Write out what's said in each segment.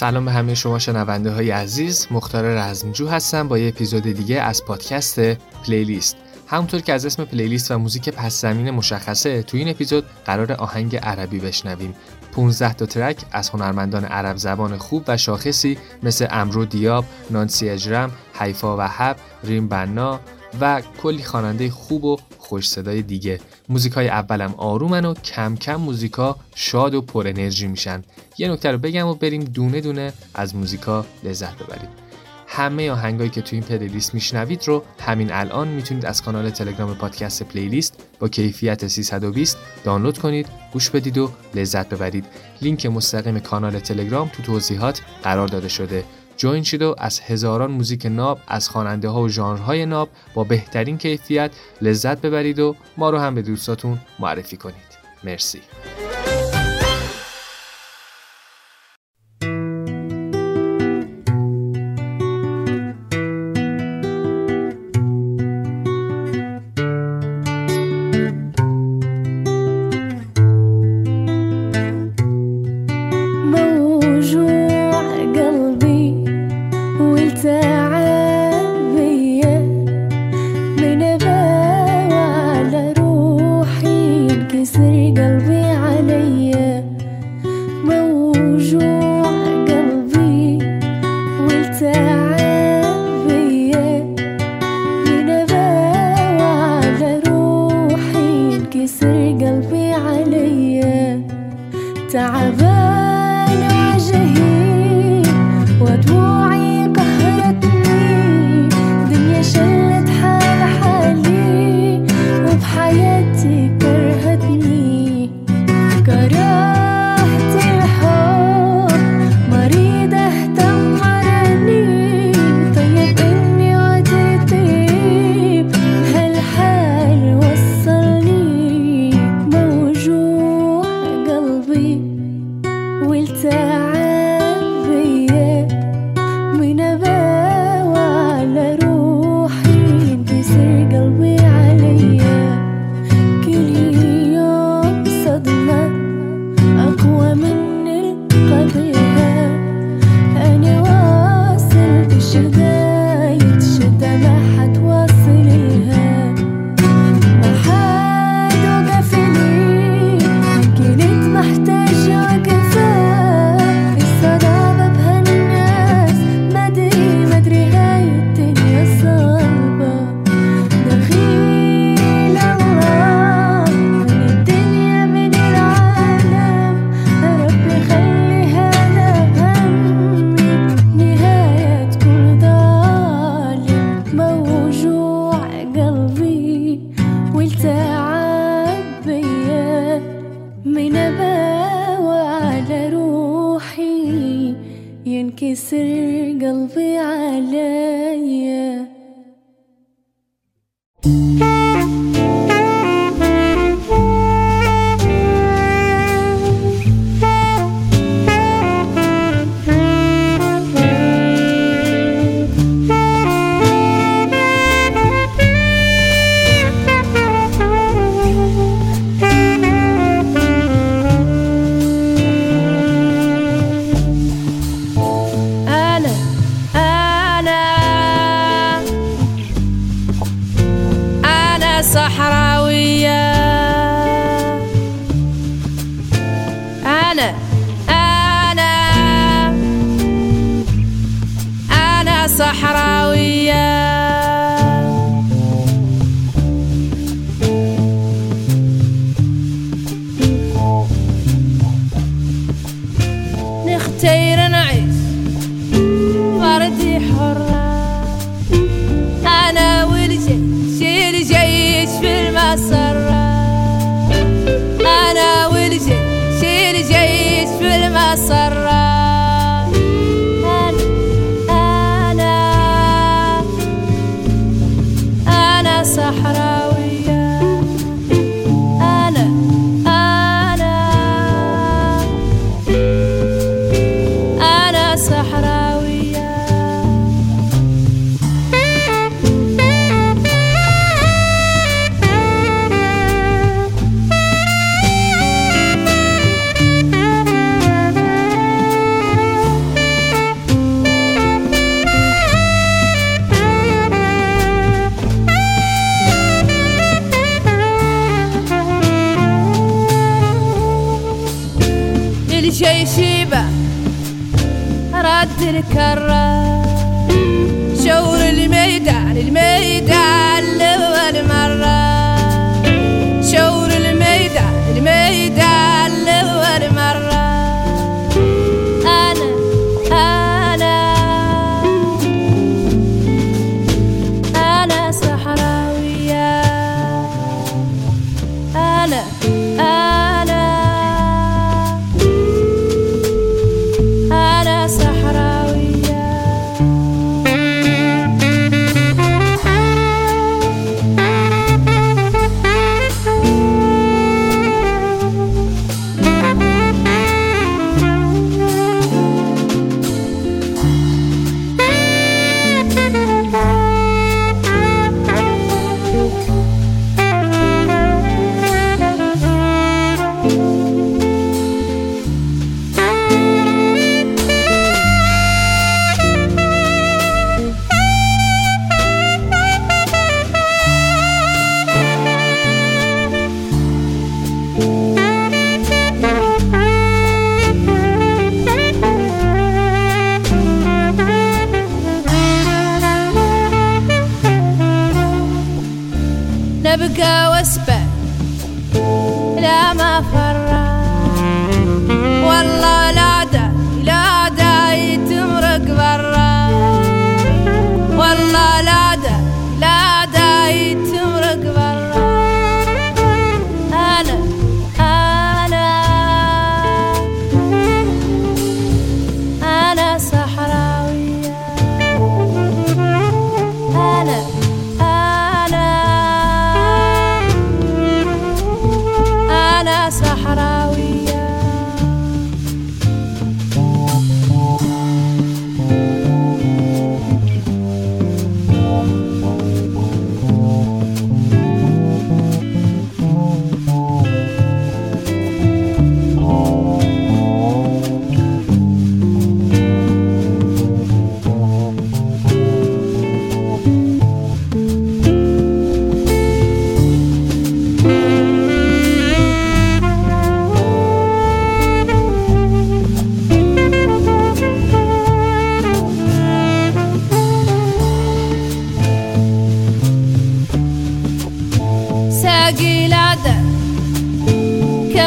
سلام به همه شما شنونده های عزیز. مختار رزمجو هستم با یه اپیزود دیگه از پادکست پلیلیست. همونطور که از اسم پلیلیست و موزیک پس زمین مشخصه تو این اپیزود قرار آهنگ عربی بشنویم. 15 تا ترک از هنرمندان عرب زبان خوب و شاخصی مثل امرو دیاب، نانسی اجرم، حیفا وحب، ریم بنا و کلی خواننده خوب و خوش صدای دیگه. موزیکای اولم آرومن و کم کم موزیکا شاد و پر انرژی میشن. یه نکته رو بگم و بریم دونه دونه از موزیکا لذت ببریم. همه آهنگایی که تو این پلیلیست میشنوید رو همین الان می‌تونید از کانال تلگرام پادکست پلیلیست با کیفیت 320 دانلود کنید گوش بدید و لذت ببرید. لینک مستقیم کانال تلگرام تو توضیحات قرار داده شده. جوین شید و از هزاران موزیک ناب از خواننده ها و ژانرهای ناب با بهترین کیفیت لذت ببرید و ما رو هم به دوستاتون معرفی کنید. مرسی. تعبان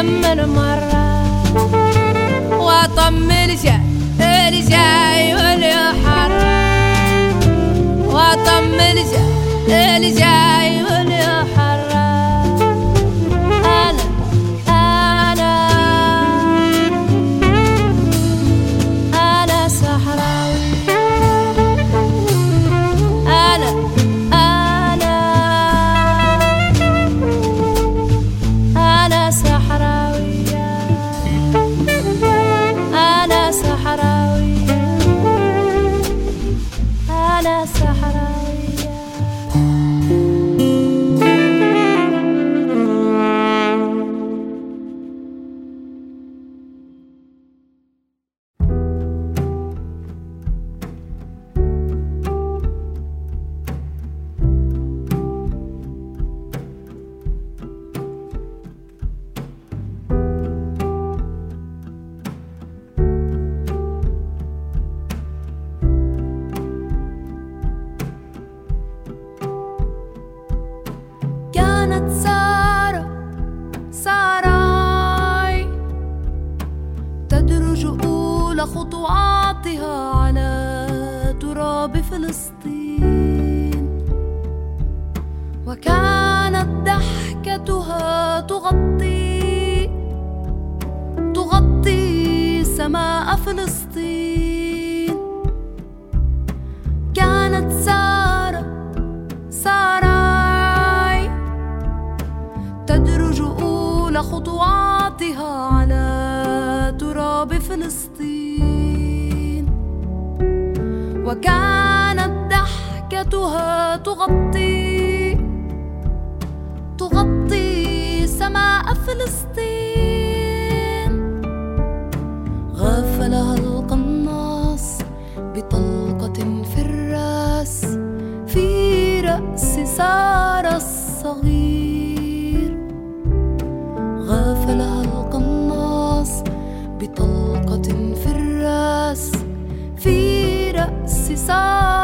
أتأمل مرة وأطمن الجاي ليلتها تغطي تغطي سماء فلسطين. غافلها القناص بطلقة في الرأس في رأس سارة الصغير. غافلها القناص بطلقة في الرأس في رأس سارة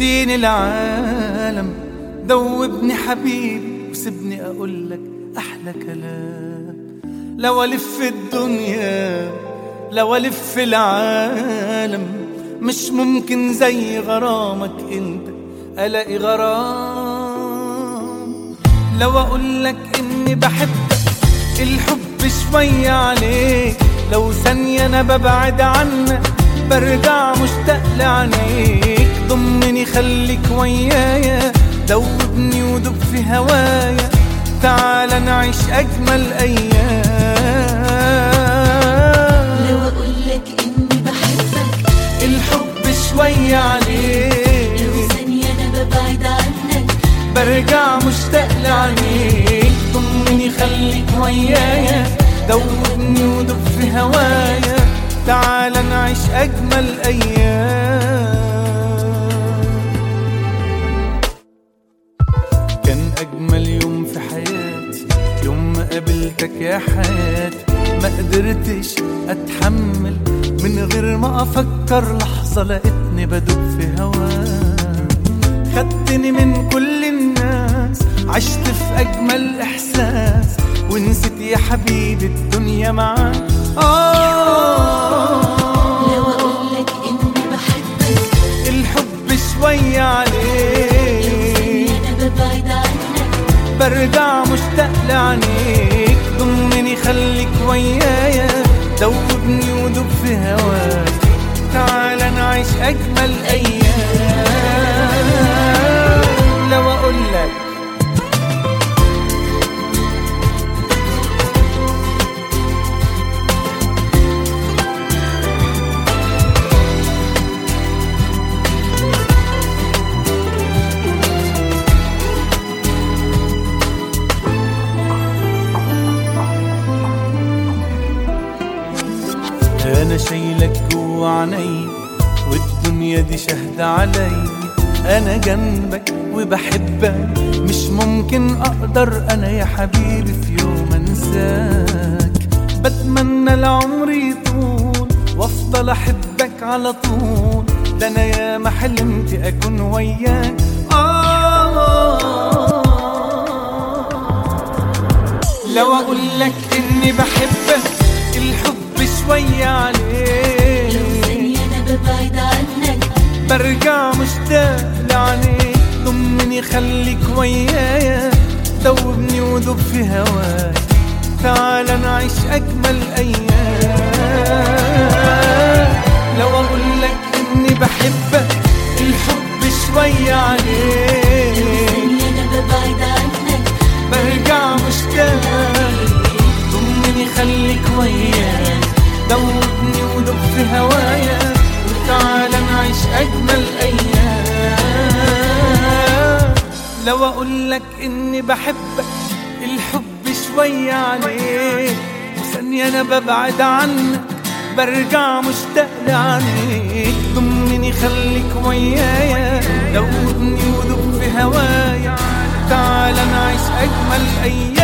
نسيني العالم. دوبني حبيبي وسيبني أقول لك أحلى كلام. لو ألف الدنيا لو ألف العالم مش ممكن زي غرامك أنت ألاقي غرام. لو أقول لك إني بحبك الحب شوية عليك. لو ثانية أنا ببعد عنك برجع مشتاق لعينيك. ضمني خليك ويايا دوبني ودوب في هوايا تعال نعيش أجمل أيام. لو أقولك إني بحبك الحب شوية لو عليك ثانية أنا ببعد عنك برجع مشتاق لعينيك. ضمني خليك ويايا دوبني ودوب في هوايا تعال نعيش أجمل أيام. قدرتش أتحمل من غير ما أفكر لحظة لقيتني بدوب في هواك خدتني من كل الناس عشت في أجمل إحساس ونسيت يا حبيبي الدنيا معاك. آه. لو أقولك إني بحبك. الحب شوية لو عليك. ثانية أنا ببعد عنك. برجع مشتاق لعينيك. ضمني خليك ويايا دوبني ودب في هواك تعال نعيش أجمل أيام. لو أقول لك أنا شايلك جوا عيني والدنيا دي شهد علي. أنا جنبك وبحبك مش ممكن أقدر أنا يا حبيبي في يوم أنساك. بتمنى العمر يطول وأفضل أحبك على طول. ده أنا يا ما حلمت أكون وياك. آه. لو أقول لك إني بحبك الحب شوية لو عليك. ثانية أنا ببعد عنك برجع مشتاق لعينيك ضمني خليك ويايا دوبني وذوب في هواك. تعال نعيش أجمل أيام. لو أقول لك إني بحبك الحب شوية عليك. أنا ببعد عنك برجع مشتاق ضمني خليك وياك دوبني ودب في هوايا وتعال نعيش أجمل أيام. لو أقول لك إني بحبك الحب شوية عليك. وثانية أنا ببعد عنك برجع مشتاق لعنيك ضمني خليك ويايا دوبني ودب في هوايا. تعال نعيش أجمل أيام.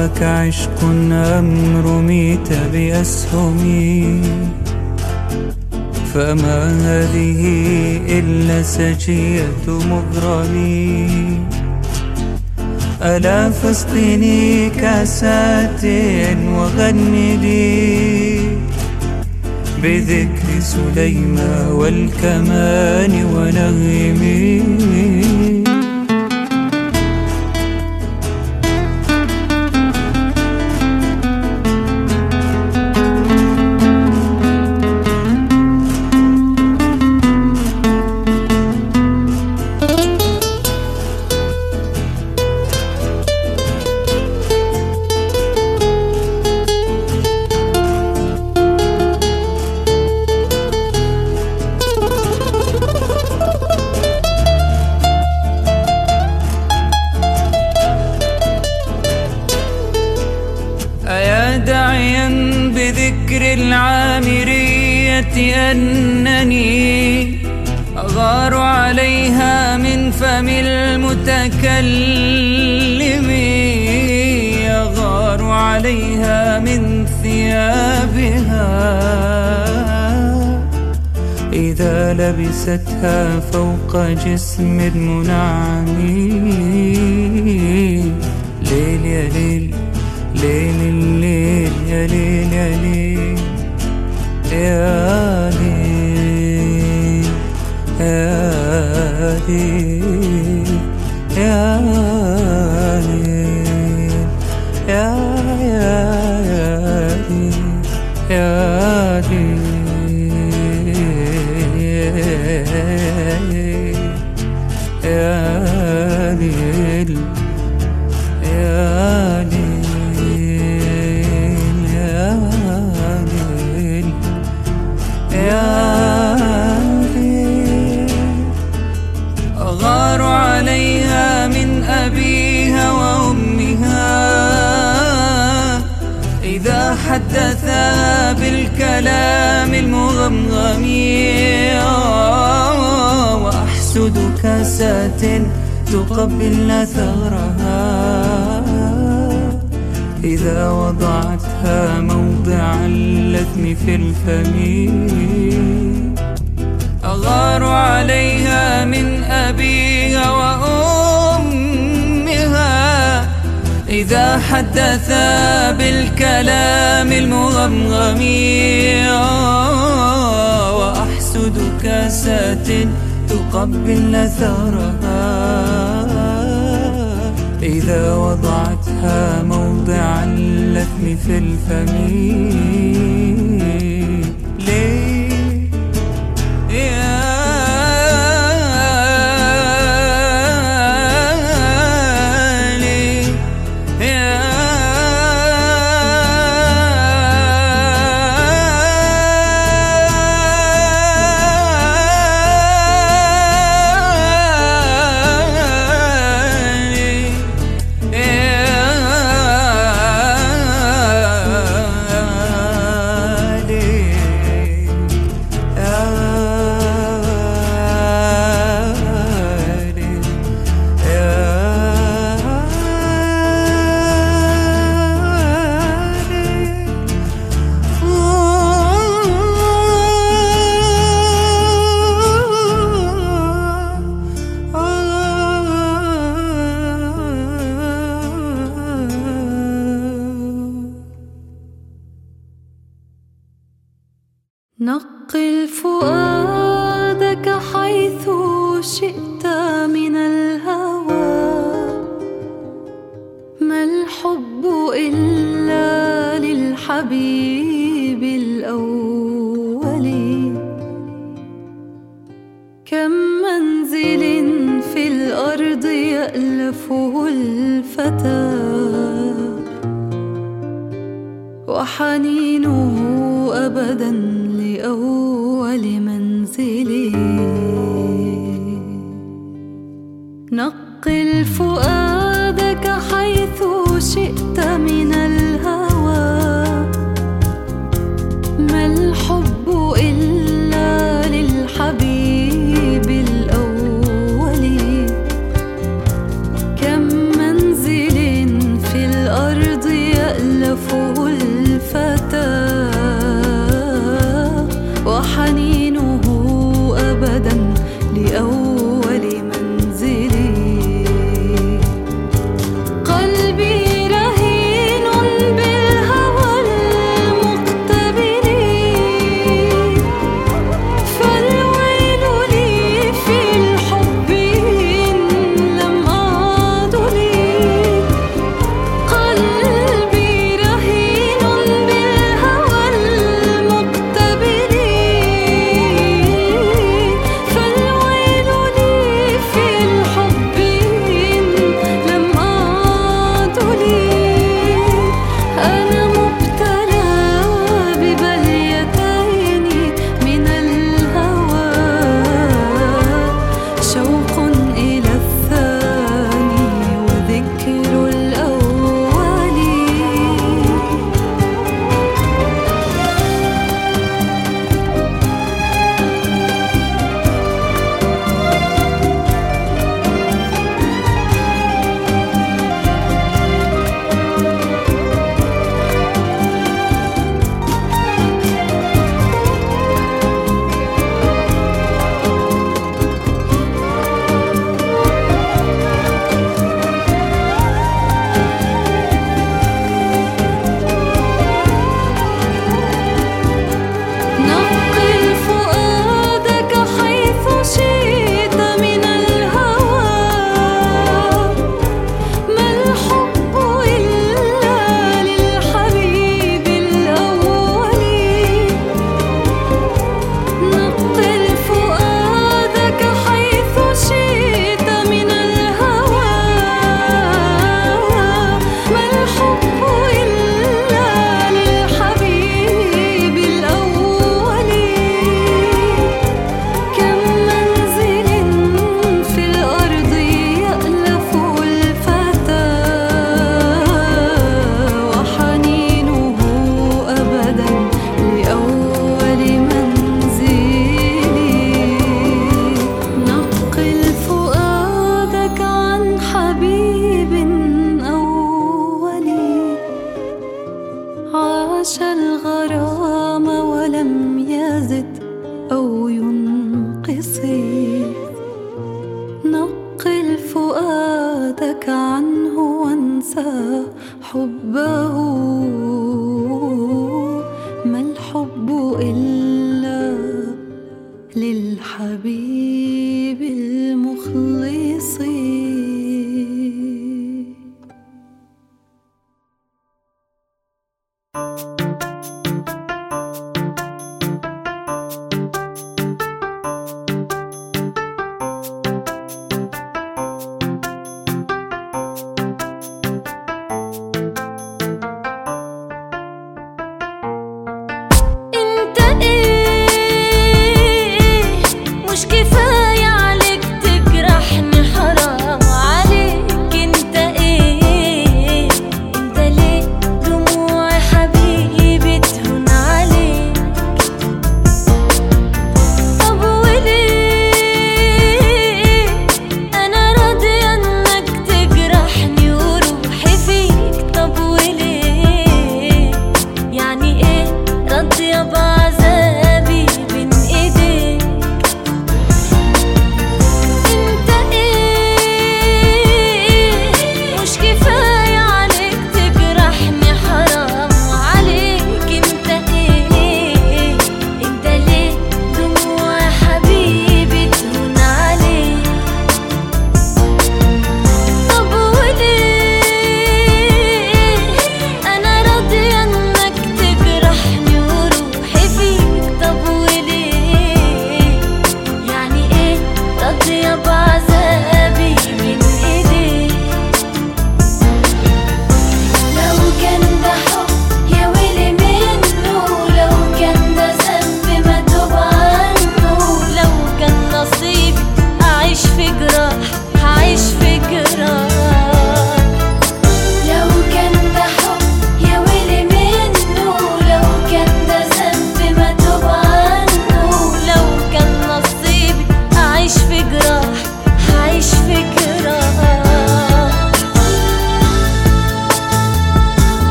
أصابك عشق أم رميت بأسهم. فما هذه إلا سجية مغرمي ألا فاسقني كاسات وغني لي بذكر سليمان والكمان ونغمي midnight. تقبلن ثغرها. إذا وضعتها موضع اللثم في الفم. أغار عليها من أبيها وأمها. إذا حدثا بالكلام المغمغم. وأحسد كاسات تقبلن ثغرها إذا وضعتها موضع اللثم في الفم. ليه؟ الفتى وحنينه أبدا لأول منزلي. نقل فؤاد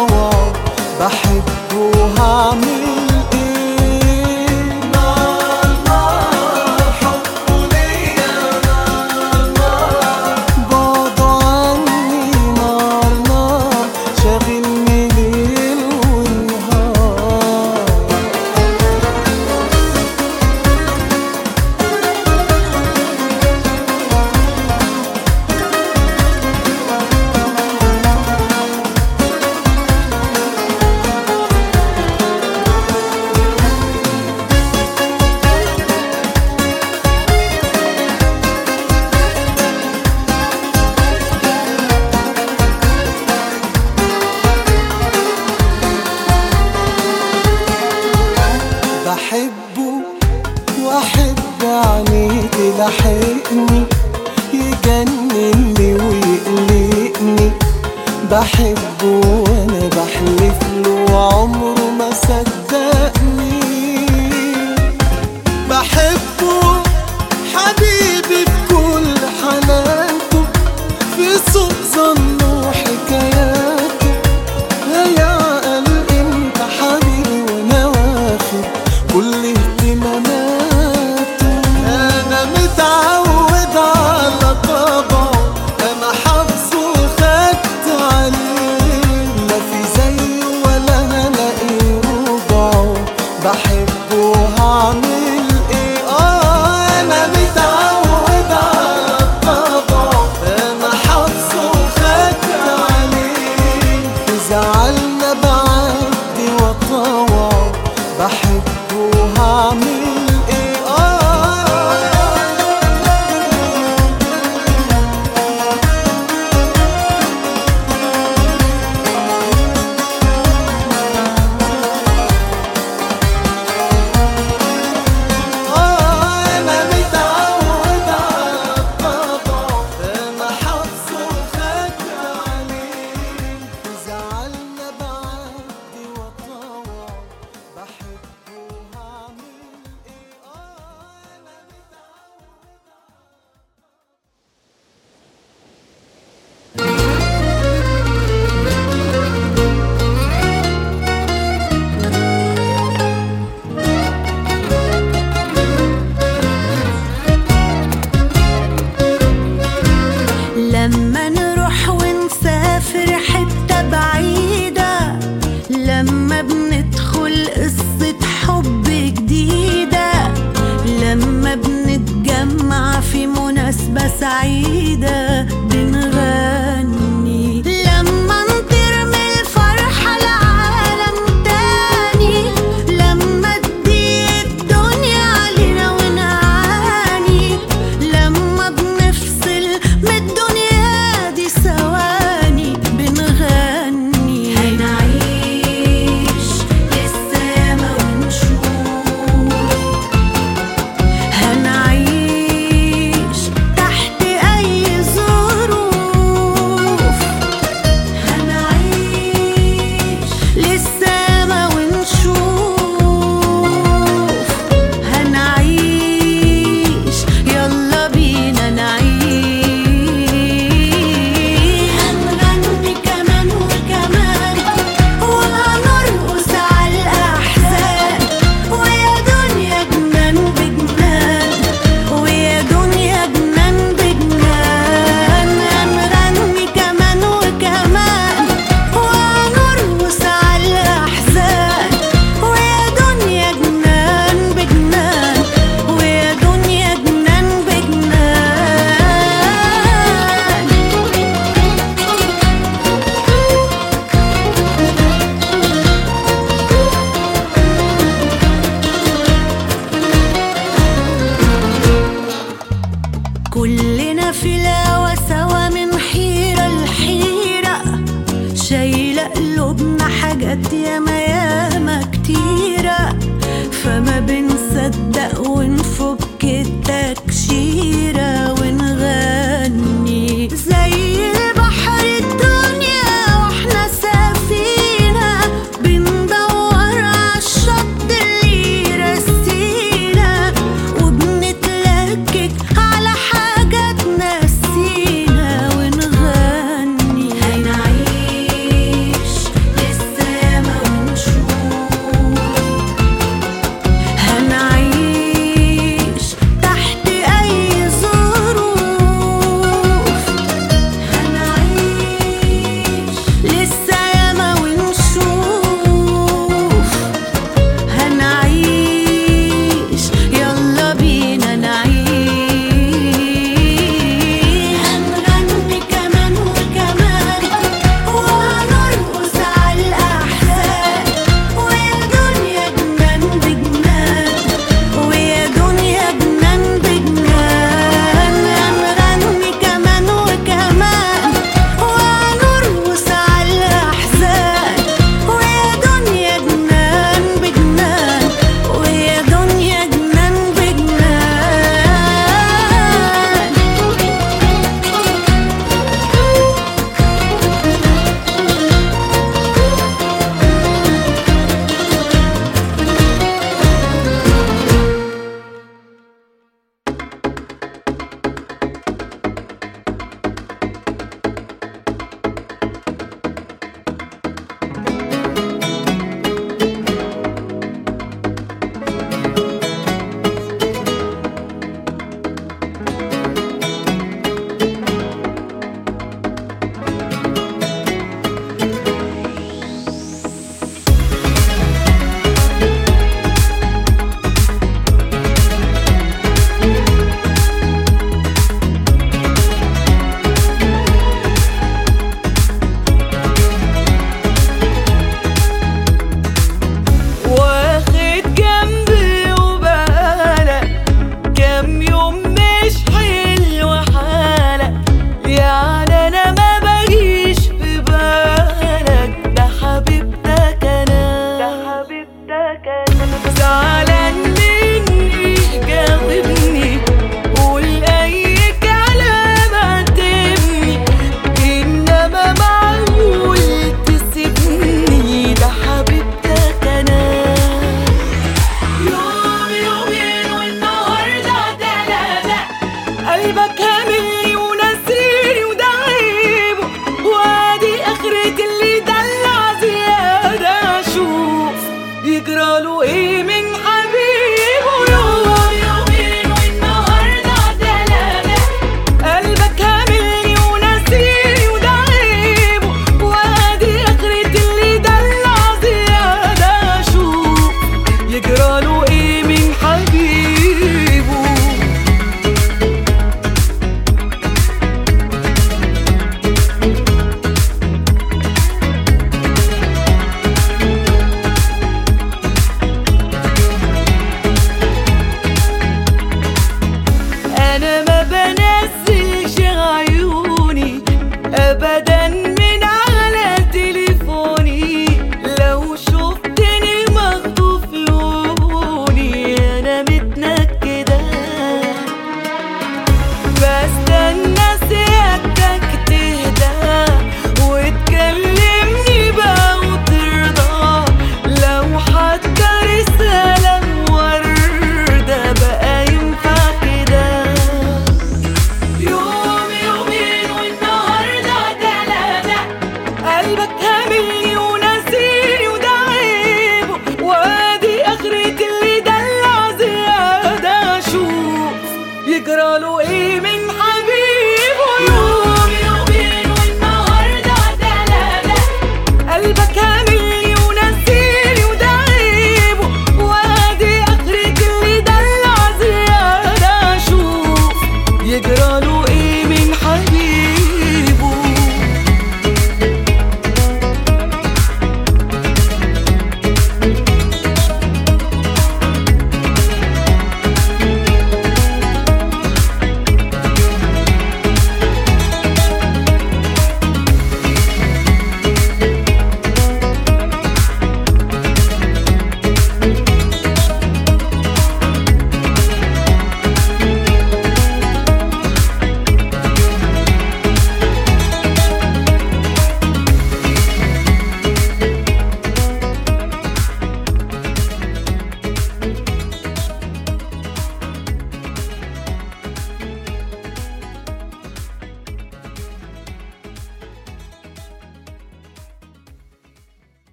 وطوعه بحبه هعمل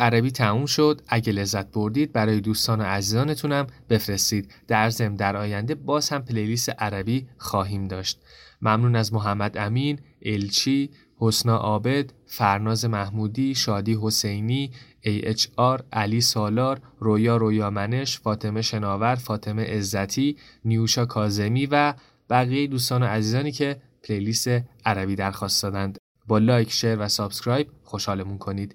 عربی تموم شد. اگه لذت بردید برای دوستان و عزیزانتونم بفرستید. در ضمن در آینده باز هم پلیلیست عربی خواهیم داشت. ممنون از محمد امین الچی حسنا آبد، فرناز محمودی شادی حسینی AHR علی سالار رویا رویامنش فاطمه شناور فاطمه عزتی نیوشا کازمی و بقیه دوستان و عزیزانی که پلیلیست عربی درخواست دادند. با لایک شیر و سابسکرایب خوشحالمون کنید.